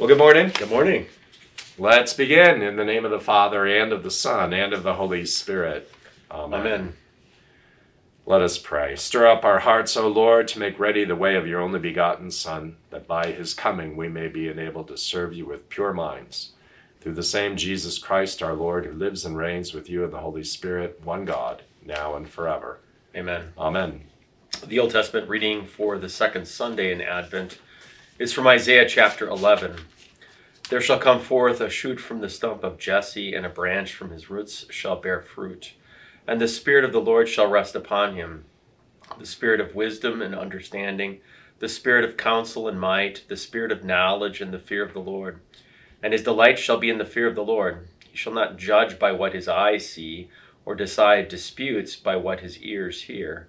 Well, good morning. Good morning. Let's begin in the name of the Father and of the Son and of the Holy Spirit. Amen. Amen. Let us pray. Stir up our hearts, O Lord, to make ready the way of your only begotten Son, that by his coming we may be enabled to serve you with pure minds. Through the same Jesus Christ our Lord, who lives and reigns with you in the Holy Spirit, one God, now and forever. Amen. Amen. The Old Testament reading for the second Sunday in Advent is from Isaiah chapter 11. There shall come forth a shoot from the stump of Jesse, and a branch from his roots shall bear fruit. And the Spirit of the Lord shall rest upon him the Spirit of wisdom and understanding, the Spirit of counsel and might, the Spirit of knowledge and the fear of the Lord. And his delight shall be in the fear of the Lord. He shall not judge by what his eyes see, or decide disputes by what his ears hear.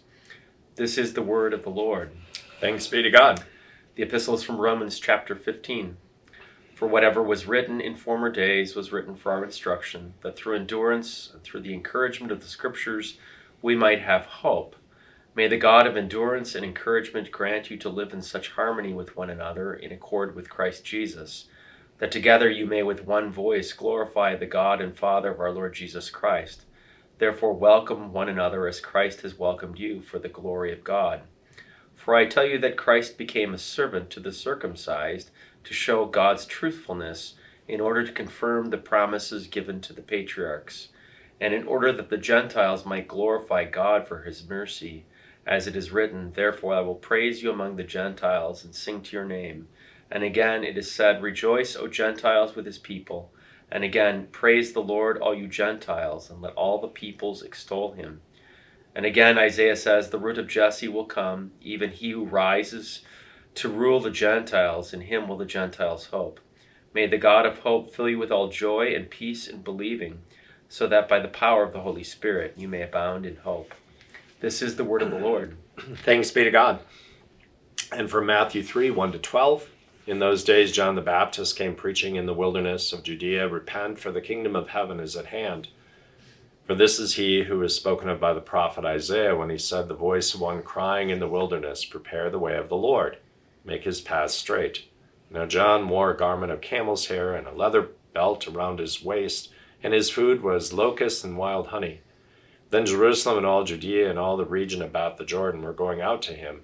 This is the word of the Lord. Thanks be to God. The epistle is from Romans chapter 15. For whatever was written in former days was written for our instruction, that through endurance and through the encouragement of the Scriptures we might have hope. May the God of endurance and encouragement grant you to live in such harmony with one another in accord with Christ Jesus, that together you may with one voice glorify the God and Father of our Lord Jesus Christ. Therefore, welcome one another as Christ has welcomed you for the glory of God. For I tell you that Christ became a servant to the circumcised to show God's truthfulness, in order to confirm the promises given to the patriarchs, and in order that the Gentiles might glorify God for his mercy. As it is written, Therefore I will praise you among the Gentiles and sing to your name. And again it is said, Rejoice, O Gentiles, with his people. And again, praise the Lord, all you Gentiles, and let all the peoples extol him. And again, Isaiah says, The root of Jesse will come, even he who rises to rule the Gentiles, in him will the Gentiles hope. May the God of hope fill you with all joy and peace in believing, so that by the power of the Holy Spirit you may abound in hope. This is the word of the Lord. Thanks be to God. And from Matthew 3 1 to 12. In those days, John the Baptist came preaching in the wilderness of Judea Repent, for the kingdom of heaven is at hand. For this is he who is spoken of by the prophet Isaiah when he said, The voice of one crying in the wilderness, Prepare the way of the Lord, make his path straight. Now John wore a garment of camel's hair and a leather belt around his waist, and his food was locusts and wild honey. Then Jerusalem and all Judea and all the region about the Jordan were going out to him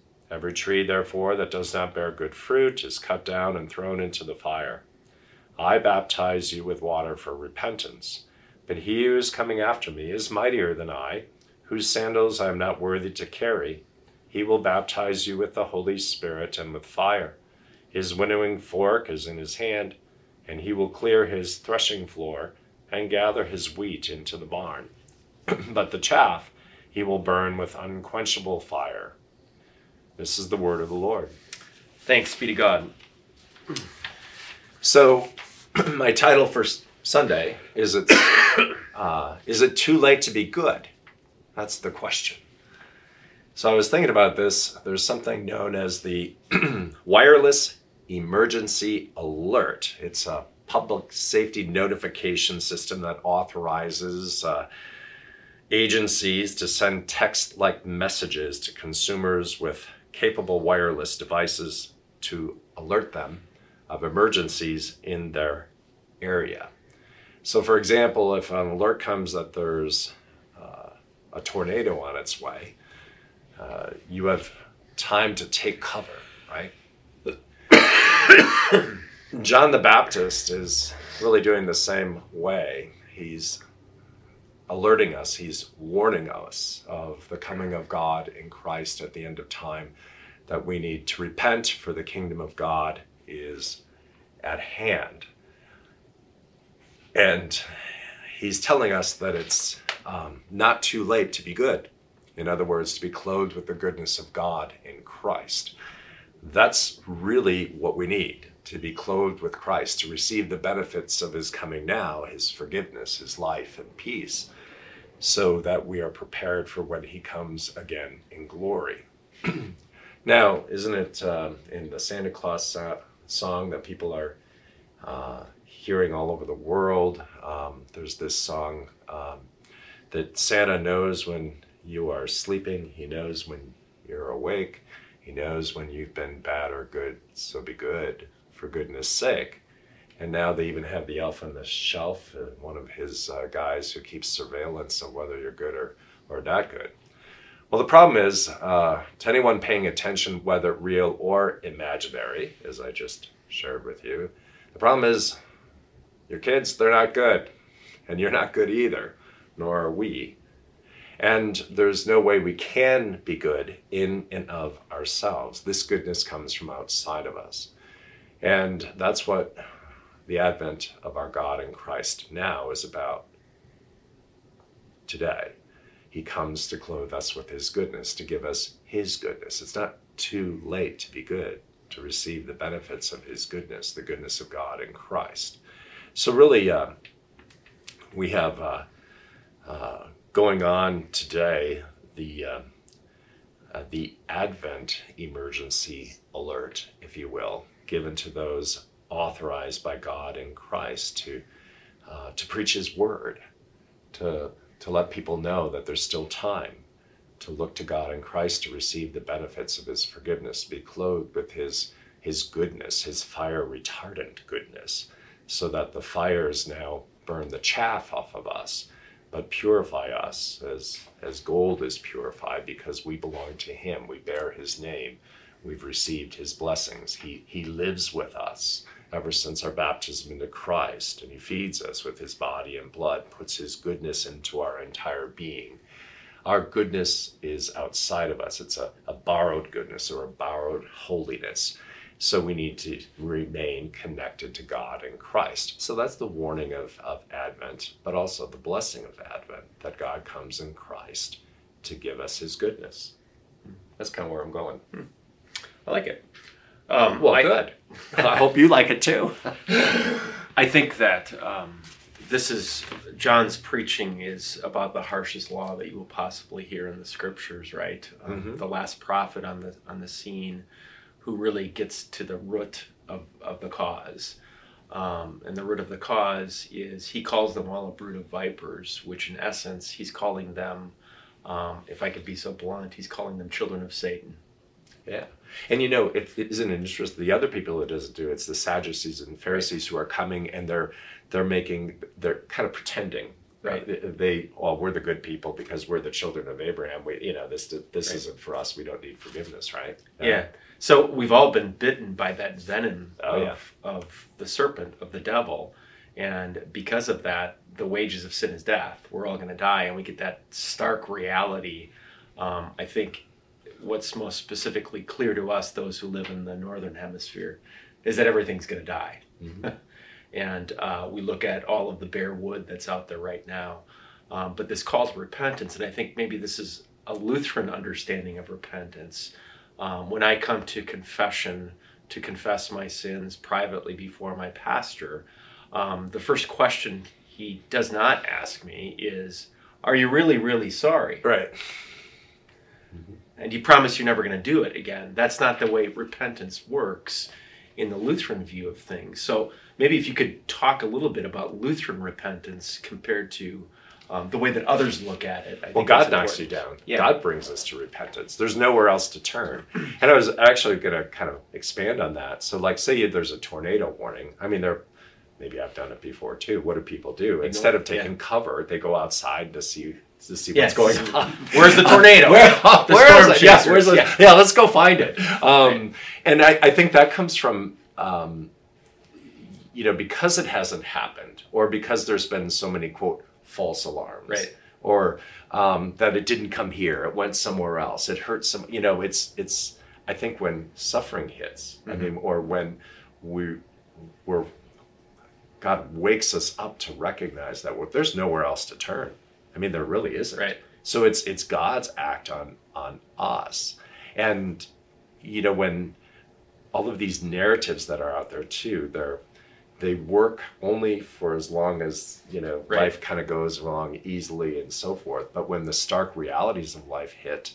Every tree, therefore, that does not bear good fruit is cut down and thrown into the fire. I baptize you with water for repentance, but he who is coming after me is mightier than I, whose sandals I am not worthy to carry. He will baptize you with the Holy Spirit and with fire. His winnowing fork is in his hand, and he will clear his threshing floor and gather his wheat into the barn. but the chaff he will burn with unquenchable fire. This is the word of the Lord. Thanks be to God. So, my title for Sunday is it uh, is it too late to be good? That's the question. So I was thinking about this. There's something known as the wireless emergency alert. It's a public safety notification system that authorizes uh, agencies to send text like messages to consumers with capable wireless devices to alert them of emergencies in their area. So, for example, if an alert comes that there's uh, a tornado on its way, uh, you have time to take cover, right? John the Baptist is really doing the same way. He's alerting us, he's warning us of the coming of God in Christ at the end of time, that we need to repent, for the kingdom of God is at hand. And he's telling us that it's um, not too late to be good. In other words, to be clothed with the goodness of God in Christ. That's really what we need to be clothed with Christ, to receive the benefits of his coming now, his forgiveness, his life, and peace, so that we are prepared for when he comes again in glory. now, isn't it uh, in the Santa Claus uh, song that people are uh, hearing all over the world? Um, there's this song um, that Santa knows when you are sleeping, he knows when you're awake. He knows when you've been bad or good, so be good for goodness sake. And now they even have the elf on the shelf, uh, one of his uh, guys who keeps surveillance of whether you're good or, or not good. Well, the problem is, uh, to anyone paying attention, whether real or imaginary, as I just shared with you, the problem is your kids, they're not good. And you're not good either, nor are we. And there's no way we can be good in and of ourselves. This goodness comes from outside of us. And that's what the advent of our God in Christ now is about today. He comes to clothe us with his goodness, to give us his goodness. It's not too late to be good, to receive the benefits of his goodness, the goodness of God in Christ. So, really, uh, we have uh, uh, going on today the, uh, uh, the Advent emergency alert, if you will given to those authorized by God in Christ to uh, to preach His word, to to let people know that there's still time to look to God in Christ to receive the benefits of His forgiveness, be clothed with His His goodness, His fire retardant goodness, so that the fires now burn the chaff off of us, but purify us as as gold is purified because we belong to Him, we bear His name. We've received his blessings. He, he lives with us ever since our baptism into Christ, and he feeds us with his body and blood, puts his goodness into our entire being. Our goodness is outside of us. It's a, a borrowed goodness or a borrowed holiness. So we need to remain connected to God in Christ. So that's the warning of, of Advent, but also the blessing of Advent that God comes in Christ to give us his goodness. That's kind of where I'm going. Hmm. I like it. Um, well, I, good. I hope you like it too. I think that um, this is John's preaching is about the harshest law that you will possibly hear in the scriptures, right? Um, mm-hmm. The last prophet on the on the scene, who really gets to the root of, of the cause. Um, and the root of the cause is he calls them all a brood of vipers, which in essence he's calling them, um, if I could be so blunt, he's calling them children of Satan. Yeah. And you know, it, it isn't interest of the other people it doesn't do. It's the Sadducees and Pharisees who are coming and they're they're making they're kind of pretending. Right. They, they oh we're the good people because we're the children of Abraham. We you know this this right. isn't for us. We don't need forgiveness, right? Uh, yeah. So we've all been bitten by that venom oh, of yeah. of the serpent of the devil, and because of that, the wages of sin is death. We're all going to die, and we get that stark reality. Um, I think what's most specifically clear to us, those who live in the northern hemisphere, is that everything's going to die. Mm-hmm. and uh, we look at all of the bare wood that's out there right now. Um, but this call to repentance, and I think maybe this is a Lutheran understanding of repentance. Um, when I come to confession to confess my sins privately before my pastor, um, the first question he does not ask me is, Are you really, really sorry? Right. And you promise you're never going to do it again. That's not the way repentance works. in the Lutheran view of things. So maybe if you could talk a little bit about Lutheran repentance compared to um, the way that others look at it. I Well, God knocks you down. Yeah. God brings us to repentance. There's nowhere else to turn. And I was actually going to kind of expand on that. So, like, say there's a tornado warning. I mean, there, maybe I've done it before too. What do people do? Instead of taking yeah. cover, they go outside to see to see Yes. what's going on. Where's the tornado? Where, The where storm is it? Yeah, where's the- Yeah. yeah, let's go find it. Um, And I, I think that comes from, um, you know, because it hasn't happened, or because there's been so many quote false alarms, Right. Or um, that it didn't come here, it went somewhere else. It hurt some. You know, it's it's. I think when suffering hits, I Mm-hmm. mean, or when we we're God wakes us up to recognize that we're- there's nowhere else to turn. I mean, there really isn't. Right. So it's it's God's act on on us, and you know when all of these narratives that are out there too, they're they work only for as long as you know Right. life kind of goes along easily and so forth. But when the stark realities of life hit,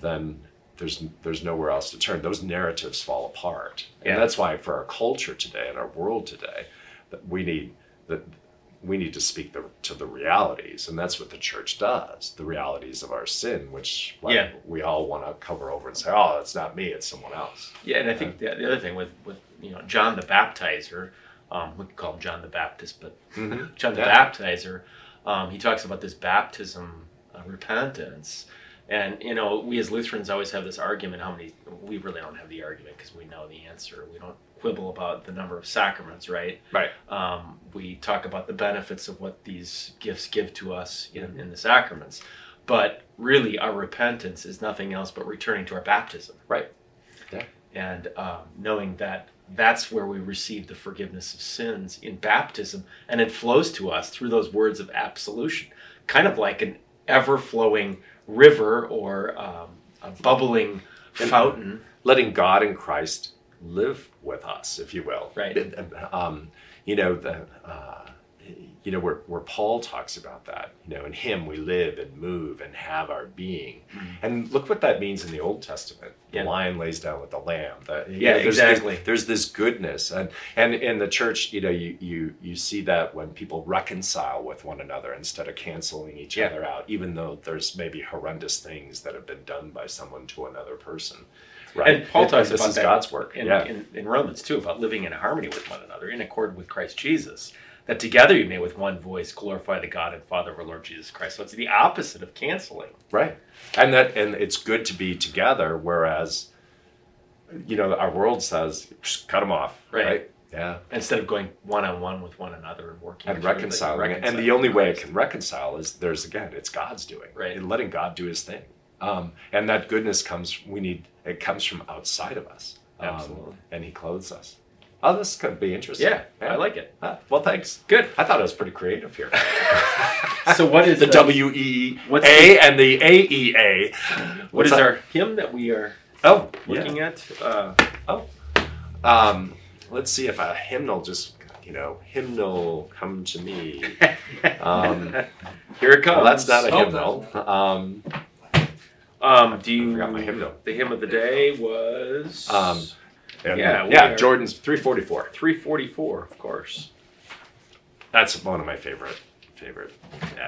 then there's there's nowhere else to turn. Those narratives fall apart, Yeah. and that's why for our culture today and our world today, that we need that we need to speak the, to the realities, and that's what the church does. The realities of our sin, which like, Yeah. we all want to cover over and say, "Oh, it's not me; it's someone else." Yeah, and I think the, the other thing with, with you know John the Baptizer, um, we could call him John the Baptist, but Mhm. John the Yeah. Baptizer, um, he talks about this baptism, uh, repentance, and you know we as Lutherans always have this argument. How many? We really don't have the argument because we know the answer. We don't quibble about the number of sacraments, right? Right. Um, we talk about the benefits of what these gifts give to us in, in the sacraments, but really our repentance is nothing else but returning to our baptism Right. Yeah. and um, knowing that that's where we receive the forgiveness of sins in baptism and it flows to us through those words of absolution kind of like an ever-flowing river or um, a bubbling fountain letting God and Christ live with us, if you will. Right. Um, you know the. Uh, you know where, where Paul talks about that. You know, in Him we live and move and have our being. And look what that means in the Old Testament. The Mm-hmm. Yeah. lion lays down with the lamb. The, Yeah, there's exactly. This, there's this goodness, and and in the church, you know, you you you see that when people reconcile with one another instead of canceling each Yeah. other out, even though there's maybe horrendous things that have been done by someone to another person. Right. And Paul talks this about is that God's work. in, yeah. in, in Romans too about living in harmony with one another in accord with Christ Jesus. That together you may with one voice glorify the God and Father of our Lord Jesus Christ. So it's the opposite of canceling. Right. And that and it's good to be together, whereas you know, our world says "Just cut them off. Right. Right. Yeah. Instead of going one on one with one another and working And reconciling. it. And the only way it can reconcile is there's again, it's God's doing. Right. And letting God do his thing. Um, and that goodness comes we need it comes from outside of us. Um, Absolutely. and he clothes us. Oh, this could be interesting. Yeah, I like it. Ah, well, thanks. Good. I thought it was pretty creative here. So what is the the- W E A and the A E A? What is our hymn that we are Oh, looking at? Uh, Um, let's see if a hymnal just, you know, hymnal come to me. Um, here it comes. well, that's not a Oh, hymnal. Um, Um, do I you? forgot my hymnal. The hymn of the day was Um, and, Yeah, we yeah, are- Jordan's 344. 344, of course. That's one of my favorite, favorite.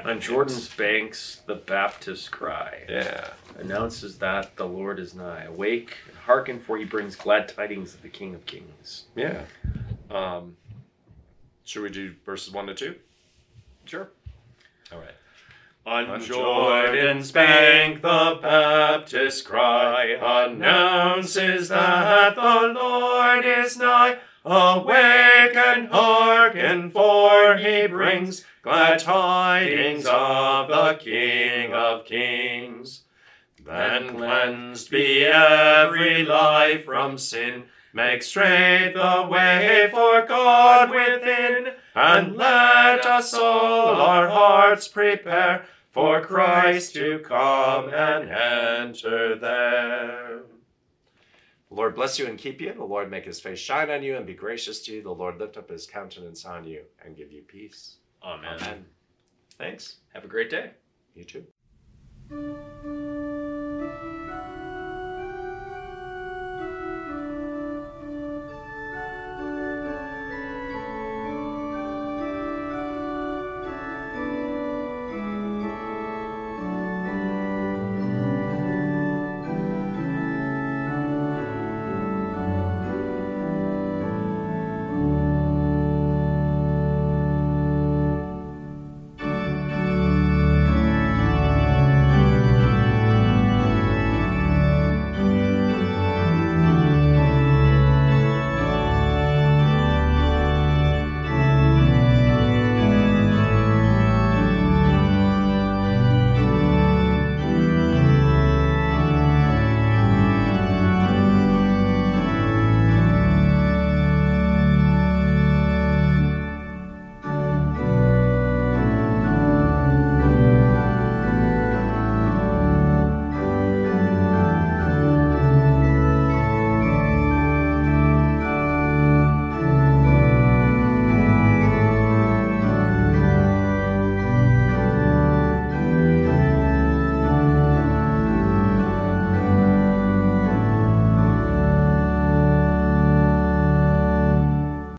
On Jordan's banks, the Baptist cry Yeah. announces that the Lord is nigh. Awake and hearken, for he brings glad tidings of the King of Kings. Yeah. Um, should we do verses 1 to 2? Sure. All right. On Jordan's bank the Baptist cry announces that the Lord is nigh. Awake and hearken, for he brings glad tidings of the King of Kings. Then cleansed be every life from sin. Make straight the way for God within, and let us all our hearts prepare for Christ to come and enter there. The Lord bless you and keep you. The Lord make his face shine on you and be gracious to you. The Lord lift up his countenance on you and give you peace. Amen. Amen. Thanks. Have a great day. You too.